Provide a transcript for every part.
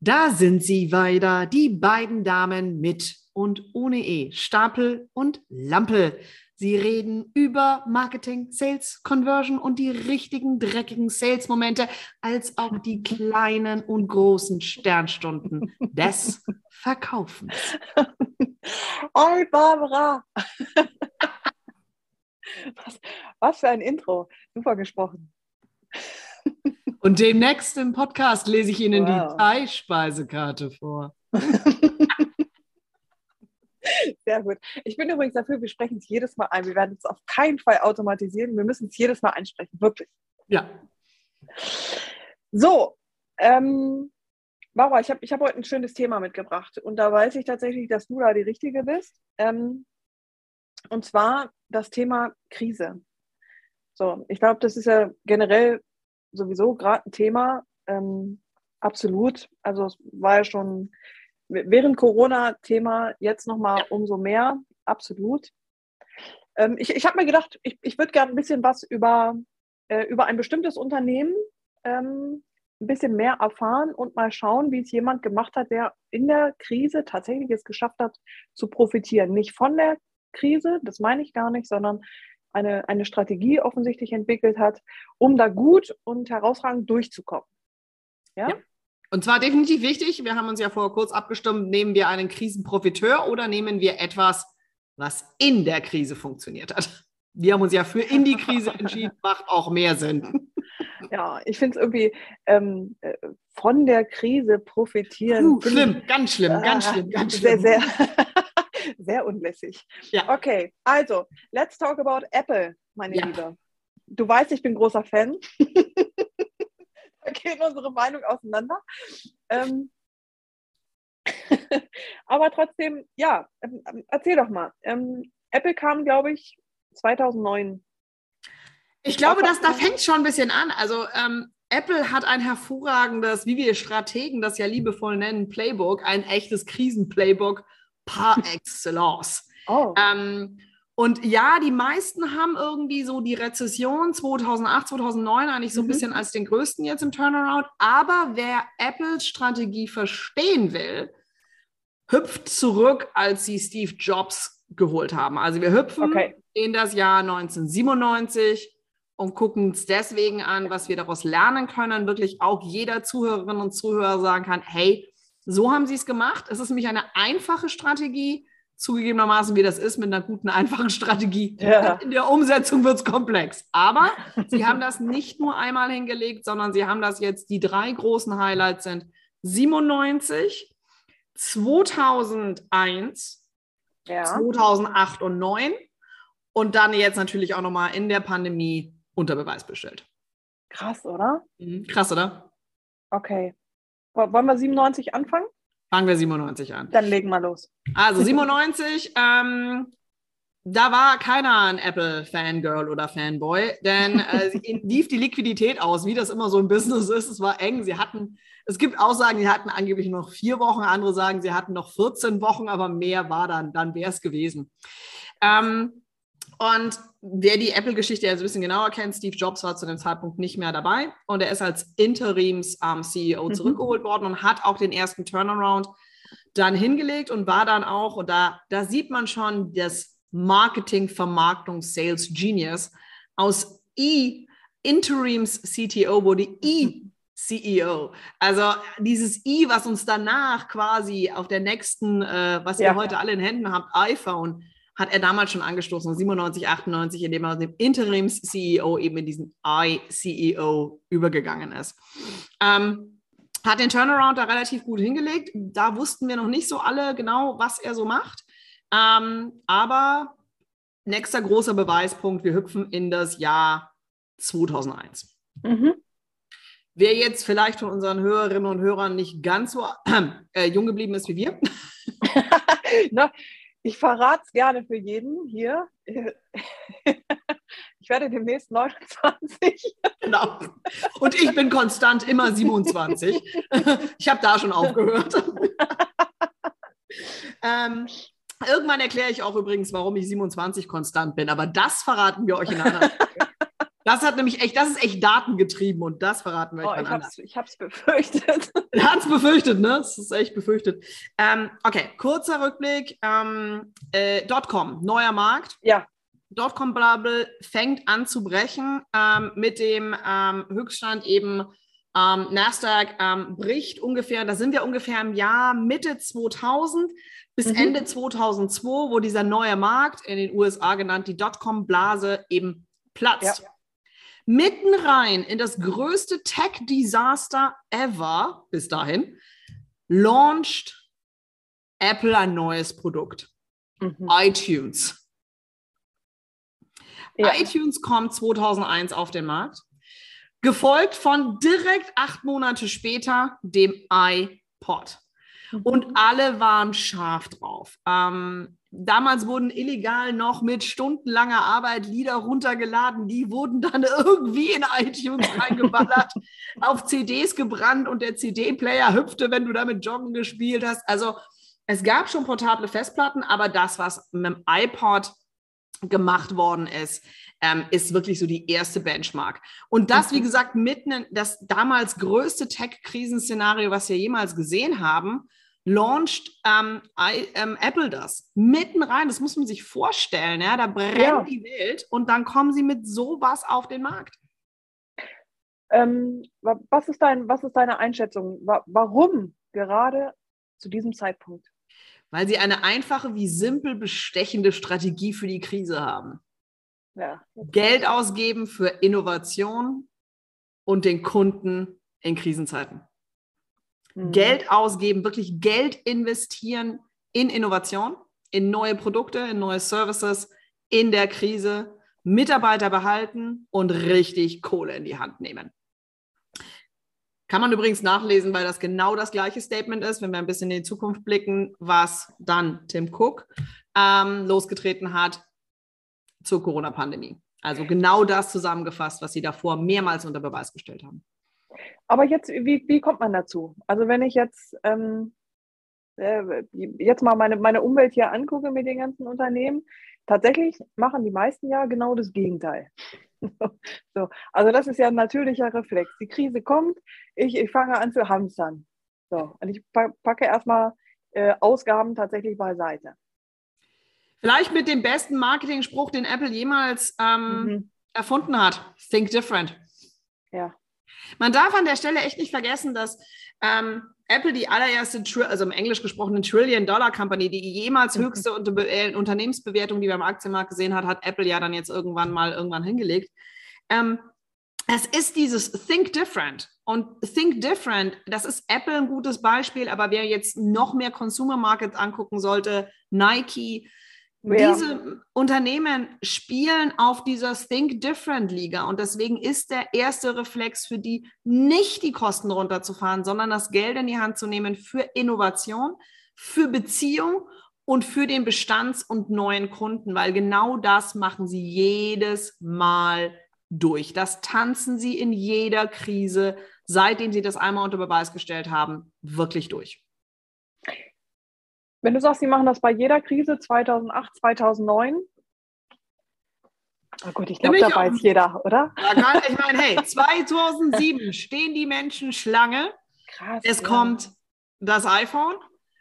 Da sind sie weiter, die beiden Damen mit und ohne E, Stapel und Lampel. Sie reden über Marketing, Sales, Conversion und die richtigen dreckigen Sales-Momente, als auch die kleinen und großen Sternstunden des Verkaufens. Oi, Barbara! Was, was für ein Intro. Super gesprochen. Und demnächst im Podcast lese ich Ihnen wow. die Thai-Speisekarte vor. Sehr gut. Ich bin übrigens dafür, wir sprechen es jedes Mal ein. Wir werden es auf keinen Fall automatisieren. Wir müssen es jedes Mal einsprechen. Wirklich. Ja. So, ähm, Barbara, ich habe ich hab heute ein schönes Thema mitgebracht. Und da weiß ich tatsächlich, dass du da die Richtige bist. Ähm, und zwar das Thema Krise. So, ich glaube, das ist ja generell sowieso gerade ein Thema. Ähm, absolut. Also es war ja schon während Corona Thema, jetzt nochmal umso mehr. Absolut. Ähm, ich ich habe mir gedacht, ich, ich würde gerne ein bisschen was über, äh, über ein bestimmtes Unternehmen ähm, ein bisschen mehr erfahren und mal schauen, wie es jemand gemacht hat, der in der Krise tatsächlich es geschafft hat, zu profitieren. Nicht von der Krise, das meine ich gar nicht, sondern eine, eine Strategie offensichtlich entwickelt hat, um da gut und herausragend durchzukommen. Ja? ja? Und zwar definitiv wichtig, wir haben uns ja vorher kurz abgestimmt, nehmen wir einen Krisenprofiteur oder nehmen wir etwas, was in der Krise funktioniert hat? Wir haben uns ja für in die Krise entschieden, macht auch mehr Sinn. Ja, ich finde es irgendwie ähm, äh, von der Krise profitieren. Uh, schlimm, ganz schlimm, ganz ah, schlimm, ganz schlimm. Sehr, sehr, sehr unlässig. Ja. Okay, also, let's talk about Apple, meine ja. Liebe. Du weißt, ich bin großer Fan. da gehen unsere Meinungen auseinander. Ähm, aber trotzdem, ja, ähm, ähm, erzähl doch mal. Ähm, Apple kam, glaube ich, 2009. Ich glaube, dass da fängt schon ein bisschen an. Also ähm, Apple hat ein hervorragendes, wie wir Strategen das ja liebevoll nennen, Playbook, ein echtes Krisenplaybook par excellence. Oh. Ähm, und ja, die meisten haben irgendwie so die Rezession 2008, 2009 eigentlich so ein mhm. bisschen als den größten jetzt im Turnaround. Aber wer Apples Strategie verstehen will, hüpft zurück, als sie Steve Jobs geholt haben. Also wir hüpfen okay. in das Jahr 1997 und gucken uns deswegen an, was wir daraus lernen können. Wirklich auch jeder Zuhörerin und Zuhörer sagen kann, hey, so haben sie es gemacht. Es ist nämlich eine einfache Strategie zugegebenermaßen, wie das ist mit einer guten, einfachen Strategie. Ja. In der Umsetzung wird es komplex. Aber sie haben das nicht nur einmal hingelegt, sondern sie haben das jetzt, die drei großen Highlights sind 97, 2001, ja. 2008 und 2009 und dann jetzt natürlich auch nochmal in der Pandemie unter Beweis bestellt. Krass, oder? Mhm. Krass, oder? Okay. Wollen wir 97 anfangen? Fangen wir 97 an. Dann legen wir los. Also 97, ähm, da war keiner ein Apple-Fangirl oder Fanboy, denn äh, lief die Liquidität aus, wie das immer so im Business ist. Es war eng. Sie hatten, es gibt Aussagen, sie hatten angeblich noch vier Wochen, andere sagen, sie hatten noch 14 Wochen, aber mehr war dann, dann wäre es gewesen. Ähm, und wer die Apple-Geschichte ja so ein bisschen genauer kennt, Steve Jobs war zu dem Zeitpunkt nicht mehr dabei und er ist als Interims-CEO ähm, zurückgeholt worden und hat auch den ersten Turnaround dann hingelegt und war dann auch, und da, da sieht man schon das Marketing, Vermarktung, Sales Genius aus E Interims CTO wurde E CEO. Also dieses I, was uns danach quasi auf der nächsten, äh, was ja. ihr heute alle in Händen habt, iPhone, hat er damals schon angestoßen, 97, 98, indem er aus dem Interims-CEO eben in diesen I-CEO übergegangen ist. Ähm, hat den Turnaround da relativ gut hingelegt. Da wussten wir noch nicht so alle genau, was er so macht. Ähm, aber nächster großer Beweispunkt, wir hüpfen in das Jahr 2001. Mhm. Wer jetzt vielleicht von unseren Hörerinnen und Hörern nicht ganz so äh, jung geblieben ist wie wir. Na, ich verrate es gerne für jeden hier. Ich werde demnächst 29. Genau. Und ich bin konstant immer 27. Ich habe da schon aufgehört. ähm, irgendwann erkläre ich auch übrigens, warum ich 27 konstant bin, aber das verraten wir euch in einer. Das hat nämlich echt, das ist echt datengetrieben und das verraten wir euch oh, ich habe es befürchtet. Er hat es befürchtet, ne? Das ist echt befürchtet. Ähm, okay, kurzer Rückblick. Ähm, äh, Dotcom, neuer Markt. Ja. Dotcom-Bubble fängt an zu brechen ähm, mit dem ähm, Höchststand eben ähm, Nasdaq ähm, bricht ungefähr, da sind wir ungefähr im Jahr Mitte 2000 bis mhm. Ende 2002, wo dieser neue Markt in den USA genannt, die Dotcom-Blase eben platzt. Ja mitten rein in das größte Tech-Desaster ever bis dahin, launched Apple ein neues Produkt. Mhm. iTunes. Ja. iTunes kommt 2001 auf den Markt, gefolgt von direkt acht Monate später dem iPod. Mhm. Und alle waren scharf drauf. Ähm, Damals wurden illegal noch mit stundenlanger Arbeit Lieder runtergeladen. Die wurden dann irgendwie in iTunes reingeballert, auf CDs gebrannt und der CD-Player hüpfte, wenn du damit Joggen gespielt hast. Also es gab schon portable Festplatten, aber das, was mit dem iPod gemacht worden ist, ähm, ist wirklich so die erste Benchmark. Und das, wie mhm. gesagt, mitten das damals größte Tech-Krisenszenario, was wir jemals gesehen haben launcht ähm, I, ähm, Apple das mitten rein. Das muss man sich vorstellen. Ja? Da brennt ja. die Welt und dann kommen sie mit sowas auf den Markt. Ähm, was, ist dein, was ist deine Einschätzung? Warum gerade zu diesem Zeitpunkt? Weil sie eine einfache wie simpel bestechende Strategie für die Krise haben. Ja. Geld ausgeben für Innovation und den Kunden in Krisenzeiten. Mhm. Geld ausgeben, wirklich Geld investieren in Innovation, in neue Produkte, in neue Services in der Krise, Mitarbeiter behalten und richtig Kohle in die Hand nehmen. Kann man übrigens nachlesen, weil das genau das gleiche Statement ist, wenn wir ein bisschen in die Zukunft blicken, was dann Tim Cook ähm, losgetreten hat zur Corona-Pandemie. Also genau das zusammengefasst, was Sie davor mehrmals unter Beweis gestellt haben. Aber jetzt, wie, wie kommt man dazu? Also wenn ich jetzt, ähm, äh, jetzt mal meine, meine Umwelt hier angucke mit den ganzen Unternehmen, tatsächlich machen die meisten ja genau das Gegenteil. so, also das ist ja ein natürlicher Reflex. Die Krise kommt, ich, ich fange an zu hamstern. So, und ich packe erstmal äh, Ausgaben tatsächlich beiseite. Vielleicht mit dem besten Marketing-Spruch, den Apple jemals ähm, mhm. erfunden hat. Think different. Ja. Man darf an der Stelle echt nicht vergessen, dass ähm, Apple die allererste, also im Englisch gesprochene Trillion-Dollar-Company, die jemals mhm. höchste äh, Unternehmensbewertung, die wir am Aktienmarkt gesehen hat, hat Apple ja dann jetzt irgendwann mal irgendwann hingelegt. Ähm, es ist dieses Think Different. Und Think Different, das ist Apple ein gutes Beispiel, aber wer jetzt noch mehr Consumer Markets angucken sollte, Nike, Diese Unternehmen spielen auf dieser Think Different Liga und deswegen ist der erste Reflex für die, nicht die Kosten runterzufahren, sondern das Geld in die Hand zu nehmen für Innovation, für Beziehung und für den Bestands- und neuen Kunden, weil genau das machen sie jedes Mal durch. Das tanzen sie in jeder Krise, seitdem sie das einmal unter Beweis gestellt haben, wirklich durch. Wenn du sagst, sie machen das bei jeder Krise 2008, 2009, Oh gut, ich glaube, da weiß jeder, oder? Ja, ich meine, hey, 2007 stehen die Menschen Schlange. Krass. Es ja. kommt das iPhone.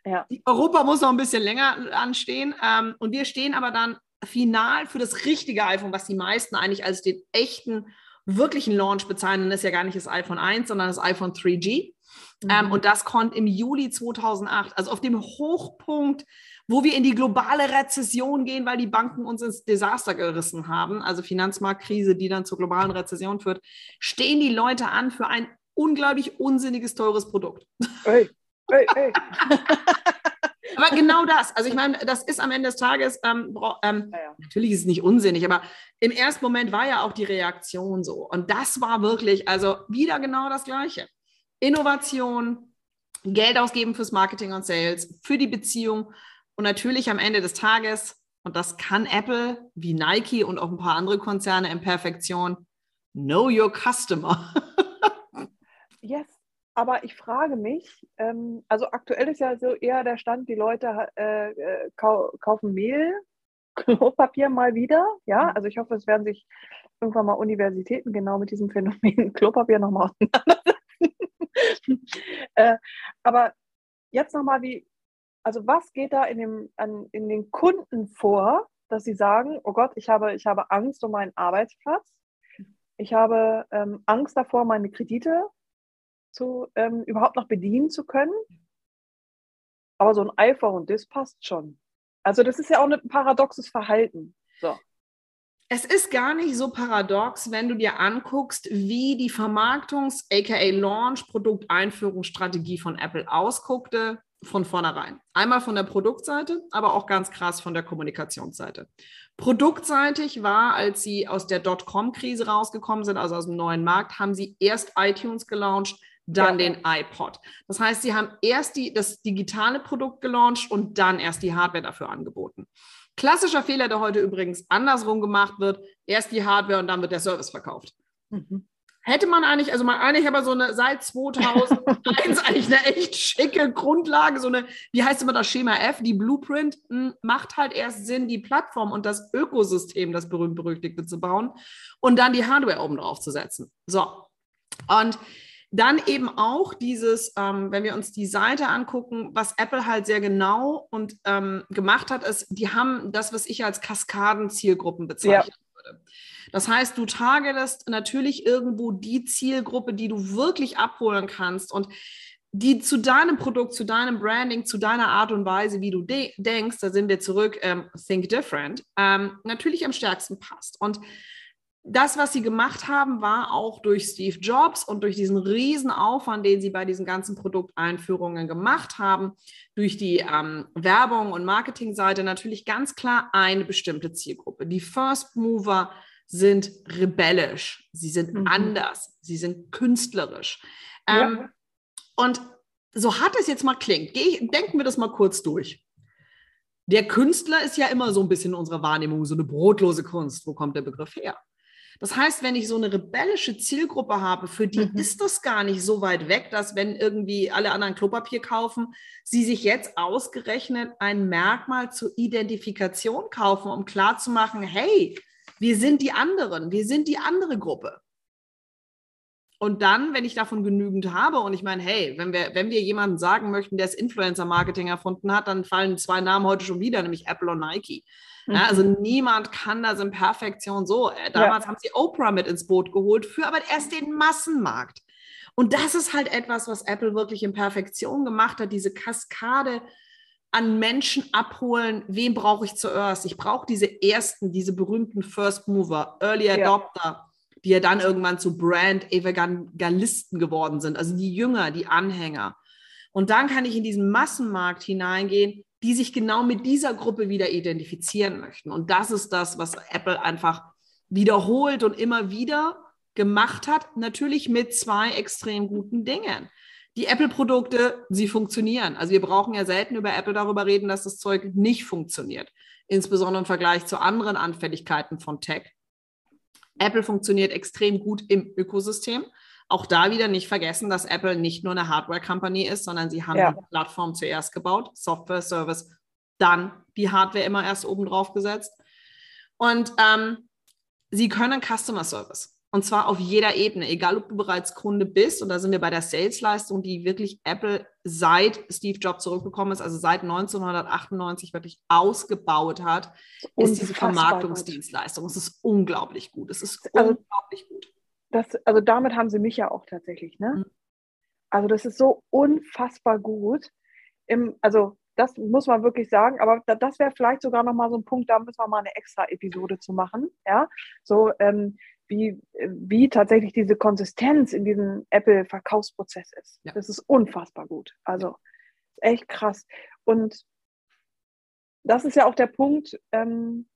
Ja. Europa muss noch ein bisschen länger anstehen. Ähm, und wir stehen aber dann final für das richtige iPhone, was die meisten eigentlich als den echten, wirklichen Launch bezeichnen. Das ist ja gar nicht das iPhone 1, sondern das iPhone 3G. Ähm, mhm. Ähm, und das konnte im Juli 2008, also auf dem Hochpunkt, wo wir in die globale Rezession gehen, weil die Banken uns ins Desaster gerissen haben, also Finanzmarktkrise, die dann zur globalen Rezession führt, stehen die Leute an für ein unglaublich unsinniges, teures Produkt. Hey, hey, hey. aber genau das. Also ich meine, das ist am Ende des Tages, ähm, ähm, ja, ja. natürlich ist es nicht unsinnig, aber im ersten Moment war ja auch die Reaktion so. Und das war wirklich, also wieder genau das Gleiche. Innovation, Geld ausgeben fürs Marketing und Sales, für die Beziehung und natürlich am Ende des Tages, und das kann Apple wie Nike und auch ein paar andere Konzerne in Perfektion, know your customer. yes, aber ich frage mich, ähm, also aktuell ist ja so eher der Stand, die Leute äh, äh kau kaufen Mehl, Klopapier mal wieder. Ja, mhm. also ich hoffe, es werden sich irgendwann mal Universitäten genau mit diesem Phänomen Klopapier nochmal auseinandersetzen. äh, aber jetzt nochmal, wie, also was geht da in, dem, an, in den Kunden vor, dass sie sagen, oh Gott, ich habe, ich habe Angst um meinen Arbeitsplatz. Ich habe ähm, Angst davor, meine Kredite zu, ähm, überhaupt noch bedienen zu können. Aber so ein iPhone, das passt schon. Also das ist ja auch ein paradoxes Verhalten. So. Es ist gar nicht so paradox, wenn du dir anguckst, wie die Vermarktungs-, aka Launch-Produkteinführungsstrategie von Apple ausguckte von vornherein. Einmal von der Produktseite, aber auch ganz krass von der Kommunikationsseite. Produktseitig war, als sie aus der Dotcom-Krise rausgekommen sind, also aus dem neuen Markt, haben sie erst iTunes gelauncht, dann ja. den iPod. Das heißt, sie haben erst die, das digitale Produkt gelauncht und dann erst die Hardware dafür angeboten. Klassischer Fehler, der heute übrigens andersrum gemacht wird, erst die Hardware und dann wird der Service verkauft. Mhm. Hätte man eigentlich, also man eigentlich aber so eine seit 2001 eigentlich eine echt schicke Grundlage, so eine, wie heißt immer das Schema F, die Blueprint, hm, macht halt erst Sinn, die Plattform und das Ökosystem, das berühmt-berüchtigte zu bauen und dann die Hardware oben drauf zu setzen. So. Und dann eben auch dieses, ähm, wenn wir uns die Seite angucken, was Apple halt sehr genau und ähm, gemacht hat, ist, die haben das, was ich als Kaskaden-Zielgruppen bezeichne. Ja. würde. Das heißt, du targetest natürlich irgendwo die Zielgruppe, die du wirklich abholen kannst und die zu deinem Produkt, zu deinem Branding, zu deiner Art und Weise, wie du de denkst, da sind wir zurück, ähm, Think Different, ähm, natürlich am stärksten passt. Und das, was sie gemacht haben, war auch durch Steve Jobs und durch diesen riesen Aufwand, den sie bei diesen ganzen Produkteinführungen gemacht haben, durch die ähm, Werbung und Marketingseite natürlich ganz klar eine bestimmte Zielgruppe. Die First Mover sind rebellisch, sie sind mhm. anders, sie sind künstlerisch. Ähm, ja. Und so hart es jetzt mal klingt, denken wir das mal kurz durch. Der Künstler ist ja immer so ein bisschen in unserer Wahrnehmung so eine brotlose Kunst. Wo kommt der Begriff her? Das heißt, wenn ich so eine rebellische Zielgruppe habe, für die mhm. ist das gar nicht so weit weg, dass wenn irgendwie alle anderen Klopapier kaufen, sie sich jetzt ausgerechnet ein Merkmal zur Identifikation kaufen, um klarzumachen, hey, wir sind die anderen, wir sind die andere Gruppe. Und dann, wenn ich davon genügend habe und ich meine, hey, wenn wir, wenn wir jemanden sagen möchten, der das Influencer-Marketing erfunden hat, dann fallen zwei Namen heute schon wieder, nämlich Apple und Nike. Mhm. Ja, also niemand kann das in Perfektion so. Äh, damals ja. haben sie Oprah mit ins Boot geholt, für aber erst den Massenmarkt. Und das ist halt etwas, was Apple wirklich in Perfektion gemacht hat, diese Kaskade an Menschen abholen, wen brauche ich zuerst? Ich brauche diese ersten, diese berühmten First Mover, Early Adopter, ja. die ja dann irgendwann zu Brand-Evangelisten geworden sind, also die Jünger, die Anhänger. Und dann kann ich in diesen Massenmarkt hineingehen, die sich genau mit dieser Gruppe wieder identifizieren möchten. Und das ist das, was Apple einfach wiederholt und immer wieder gemacht hat, natürlich mit zwei extrem guten Dingen die Apple-Produkte, sie funktionieren. Also wir brauchen ja selten über Apple darüber reden, dass das Zeug nicht funktioniert. Insbesondere im Vergleich zu anderen Anfälligkeiten von Tech. Apple funktioniert extrem gut im Ökosystem. Auch da wieder nicht vergessen, dass Apple nicht nur eine Hardware-Company ist, sondern sie haben ja. die Plattform zuerst gebaut, Software, Service, dann die Hardware immer erst oben drauf gesetzt. Und ähm, sie können Customer Service. Und zwar auf jeder Ebene, egal ob du bereits Kunde bist, und da sind wir bei der Sales-Leistung, die wirklich Apple seit Steve Jobs zurückgekommen ist, also seit 1998 wirklich ausgebaut hat, ist diese Vermarktungsdienstleistung. Es ist unglaublich gut. Es ist also, unglaublich gut. Das, also damit haben sie mich ja auch tatsächlich, ne? Mhm. Also das ist so unfassbar gut. Im, also das muss man wirklich sagen, aber das wäre vielleicht sogar nochmal so ein Punkt, da müssen wir mal eine extra Episode zu machen. Ja, so ähm, wie, wie tatsächlich diese Konsistenz in diesem Apple-Verkaufsprozess ist. Ja. Das ist unfassbar gut. Also echt krass. Und das ist ja auch der Punkt, ähm,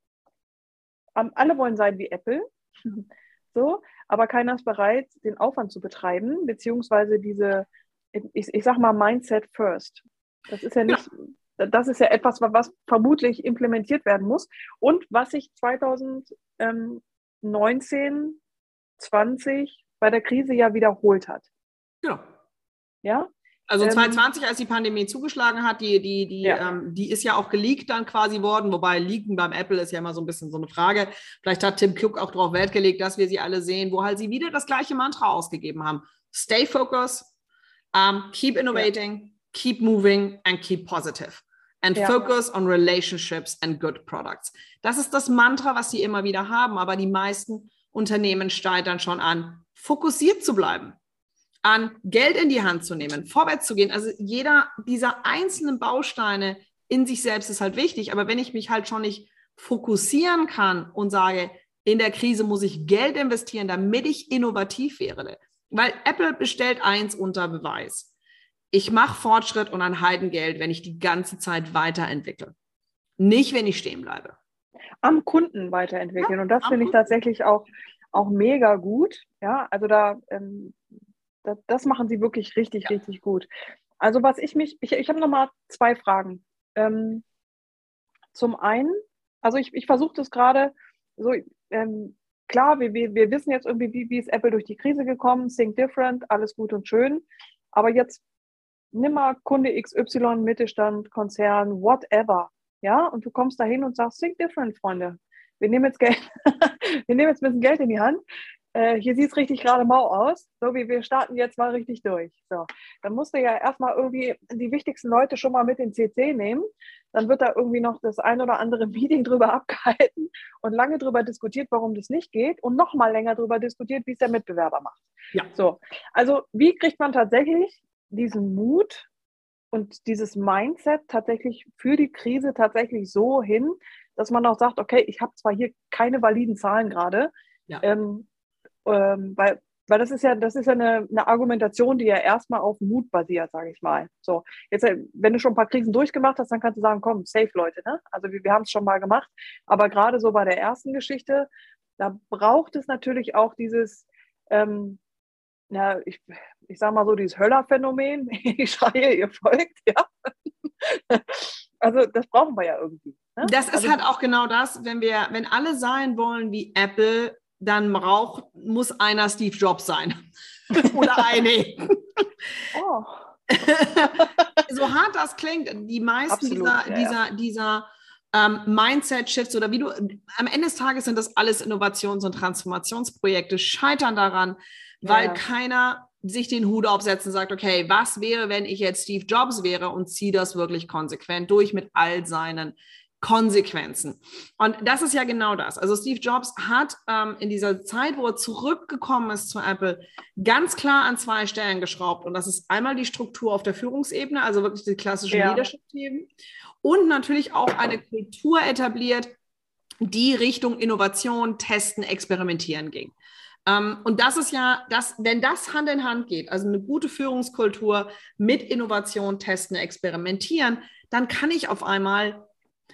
alle wollen sein wie Apple, so, aber keiner ist bereit, den Aufwand zu betreiben, beziehungsweise diese, ich, ich sag mal, Mindset first. Das ist ja nicht, ja. das ist ja etwas, was vermutlich implementiert werden muss und was sich 2000, ähm, 19, 20 bei der Krise ja wiederholt hat. Ja. Ja? Also 2020, ähm, als die Pandemie zugeschlagen hat, die, die, die, ja. ähm, die ist ja auch geleakt dann quasi worden, wobei Leaken beim Apple ist ja immer so ein bisschen so eine Frage. Vielleicht hat Tim Cook auch darauf Wert gelegt, dass wir sie alle sehen, wo halt sie wieder das gleiche Mantra ausgegeben haben. Stay focused, um, keep innovating, ja. keep moving and keep positive. And ja. focus on relationships and good products. Das ist das Mantra, was sie immer wieder haben, aber die meisten Unternehmen steigern schon an, fokussiert zu bleiben an Geld in die Hand zu nehmen, vorwärts zu gehen. Also jeder dieser einzelnen Bausteine in sich selbst ist halt wichtig. Aber wenn ich mich halt schon nicht fokussieren kann und sage, in der Krise muss ich Geld investieren, damit ich innovativ wäre. Weil Apple bestellt eins unter Beweis. Ich mache Fortschritt und ein Heidengeld, wenn ich die ganze Zeit weiterentwickle. Nicht, wenn ich stehen bleibe. Am Kunden weiterentwickeln. Ja, und das finde ich tatsächlich auch, auch mega gut. Ja, also da ähm, das, das machen sie wirklich richtig, ja. richtig gut. Also was ich mich, ich, ich habe nochmal zwei Fragen. Ähm, zum einen, also ich, ich versuche das gerade so, ähm, klar, wir, wir, wir wissen jetzt irgendwie, wie, wie ist Apple durch die Krise gekommen, Think Different, alles gut und schön. Aber jetzt nimm mal Kunde XY, Mittelstand, Konzern, whatever. Ja, und du kommst da hin und sagst, Think Different, Freunde. Wir nehmen jetzt Geld, wir nehmen jetzt ein bisschen Geld in die Hand äh, hier sieht es richtig gerade mau aus, so wie wir starten jetzt mal richtig durch. So, dann musst du ja erstmal irgendwie die wichtigsten Leute schon mal mit in CC nehmen. Dann wird da irgendwie noch das ein oder andere Meeting drüber abgehalten und lange drüber diskutiert, warum das nicht geht und noch mal länger drüber diskutiert, wie es der Mitbewerber macht. Ja. So, also wie kriegt man tatsächlich diesen Mut und dieses Mindset tatsächlich für die Krise tatsächlich so hin, dass man auch sagt, okay, ich habe zwar hier keine validen Zahlen gerade, ja. ähm, ähm, weil, weil das ist ja, das ist ja eine, eine Argumentation, die ja erstmal auf Mut basiert, sage ich mal. So, jetzt, äh, wenn du schon ein paar Krisen durchgemacht hast, dann kannst du sagen, komm, safe Leute, ne? Also wir, wir haben es schon mal gemacht. Aber gerade so bei der ersten Geschichte, da braucht es natürlich auch dieses, ähm, ja, ich, ich sage mal so, dieses Höller-Phänomen. Ich schreie, ihr folgt, ja. Also das brauchen wir ja irgendwie. Ne? Das ist also, halt auch genau das, wenn wir, wenn alle sein wollen wie Apple, dann braucht, muss einer Steve Jobs sein. Oder eine. oh. so hart das klingt, die meisten Absolut, dieser, ja, dieser, ja. dieser ähm, Mindset-Shifts oder wie du, am Ende des Tages sind das alles Innovations- und Transformationsprojekte, scheitern daran, weil ja. keiner sich den Hut aufsetzt und sagt, okay, was wäre, wenn ich jetzt Steve Jobs wäre und ziehe das wirklich konsequent durch mit all seinen Konsequenzen. Und das ist ja genau das. Also Steve Jobs hat ähm, in dieser Zeit, wo er zurückgekommen ist zu Apple, ganz klar an zwei Stellen geschraubt. Und das ist einmal die Struktur auf der Führungsebene, also wirklich die klassischen ja. Leadership-Themen. Und natürlich auch eine Kultur etabliert, die Richtung Innovation, Testen, Experimentieren ging. Ähm, und das ist ja, das, wenn das Hand in Hand geht, also eine gute Führungskultur mit Innovation, Testen, Experimentieren, dann kann ich auf einmal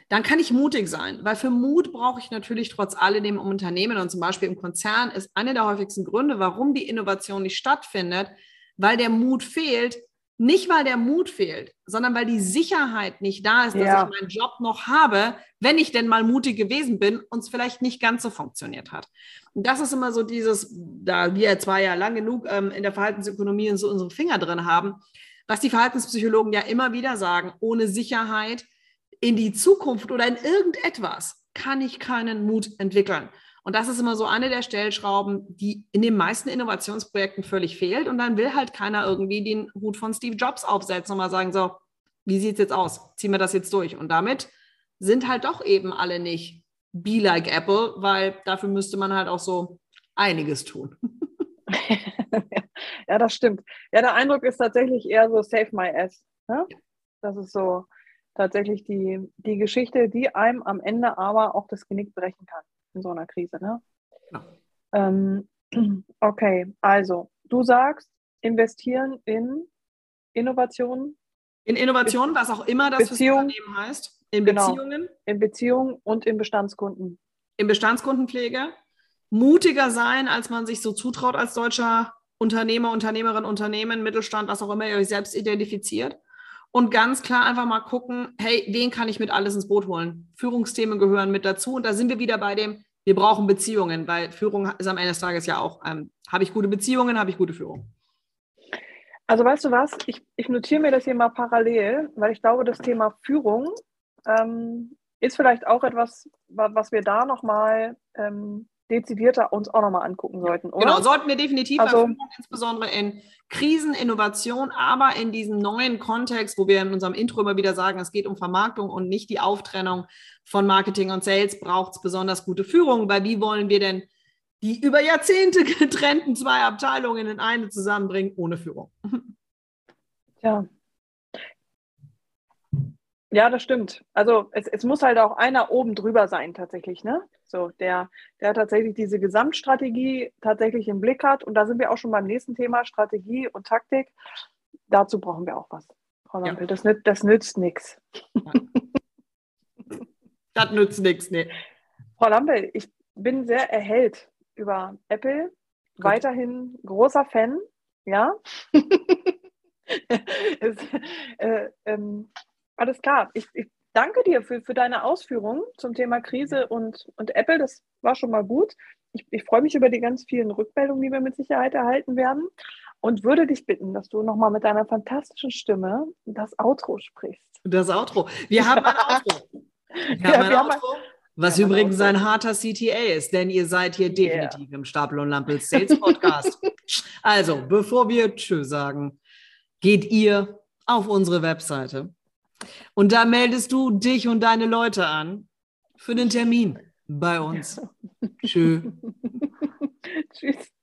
dann kann ich mutig sein, weil für Mut brauche ich natürlich trotz alledem im Unternehmen und zum Beispiel im Konzern ist einer der häufigsten Gründe, warum die Innovation nicht stattfindet, weil der Mut fehlt. Nicht, weil der Mut fehlt, sondern weil die Sicherheit nicht da ist, dass ja. ich meinen Job noch habe, wenn ich denn mal mutig gewesen bin und es vielleicht nicht ganz so funktioniert hat. Und das ist immer so dieses, da wir zwar ja lang genug ähm, in der Verhaltensökonomie so unsere Finger drin haben, was die Verhaltenspsychologen ja immer wieder sagen, ohne Sicherheit in die Zukunft oder in irgendetwas kann ich keinen Mut entwickeln. Und das ist immer so eine der Stellschrauben, die in den meisten Innovationsprojekten völlig fehlt. Und dann will halt keiner irgendwie den Hut von Steve Jobs aufsetzen und mal sagen, so, wie sieht es jetzt aus? Ziehen wir das jetzt durch? Und damit sind halt doch eben alle nicht be like Apple, weil dafür müsste man halt auch so einiges tun. ja, das stimmt. Ja, der Eindruck ist tatsächlich eher so Save My Ass. Ne? Das ist so, tatsächlich die, die Geschichte, die einem am Ende aber auch das Genick brechen kann in so einer Krise. Ne? Ja. Ähm, okay, also du sagst, investieren in Innovationen. In Innovationen, was auch immer das Beziehung, Unternehmen heißt. In genau, Beziehungen. In Beziehungen und in Bestandskunden. In Bestandskundenpflege. Mutiger sein, als man sich so zutraut als deutscher Unternehmer, Unternehmerin, Unternehmen, Mittelstand, was auch immer ihr euch selbst identifiziert und ganz klar einfach mal gucken, hey, wen kann ich mit alles ins Boot holen? Führungsthemen gehören mit dazu und da sind wir wieder bei dem, wir brauchen Beziehungen, weil Führung ist am Ende des Tages ja auch, ähm, habe ich gute Beziehungen, habe ich gute Führung. Also weißt du was, ich, ich notiere mir das hier mal parallel, weil ich glaube, das Thema Führung ähm, ist vielleicht auch etwas, was wir da nochmal ähm, dezidierter uns auch nochmal angucken sollten, oder? Genau, sollten wir definitiv, also, Führung, insbesondere in Krisen, Innovation, aber in diesem neuen Kontext, wo wir in unserem Intro immer wieder sagen, es geht um Vermarktung und nicht die Auftrennung von Marketing und Sales, braucht es besonders gute Führung, weil wie wollen wir denn die über Jahrzehnte getrennten zwei Abteilungen in eine zusammenbringen ohne Führung? Ja. Ja, das stimmt. Also es, es muss halt auch einer oben drüber sein tatsächlich, ne? So, der, der tatsächlich diese Gesamtstrategie tatsächlich im Blick hat. Und da sind wir auch schon beim nächsten Thema, Strategie und Taktik. Dazu brauchen wir auch was. Frau Lampel, ja. das, nützt, das nützt nichts. Das nützt nichts, nee. Frau Lampel, ich bin sehr erhellt über Apple. Gut. Weiterhin großer Fan, ja. es, äh, ähm, alles klar. Ich, ich danke dir für, für deine Ausführungen zum Thema Krise und, und Apple. Das war schon mal gut. Ich, ich freue mich über die ganz vielen Rückmeldungen, die wir mit Sicherheit erhalten werden. Und würde dich bitten, dass du nochmal mit deiner fantastischen Stimme das Outro sprichst. Das Outro. Wir haben ein Outro. Wir ja, haben ein Outro. Was übrigens ein harter CTA ist, denn ihr seid hier definitiv yeah. im Stapel und Lampel Sales Podcast. also, bevor wir Tschüss sagen, geht ihr auf unsere Webseite und da meldest du dich und deine Leute an für den Termin bei uns. Tschö. Tschüss.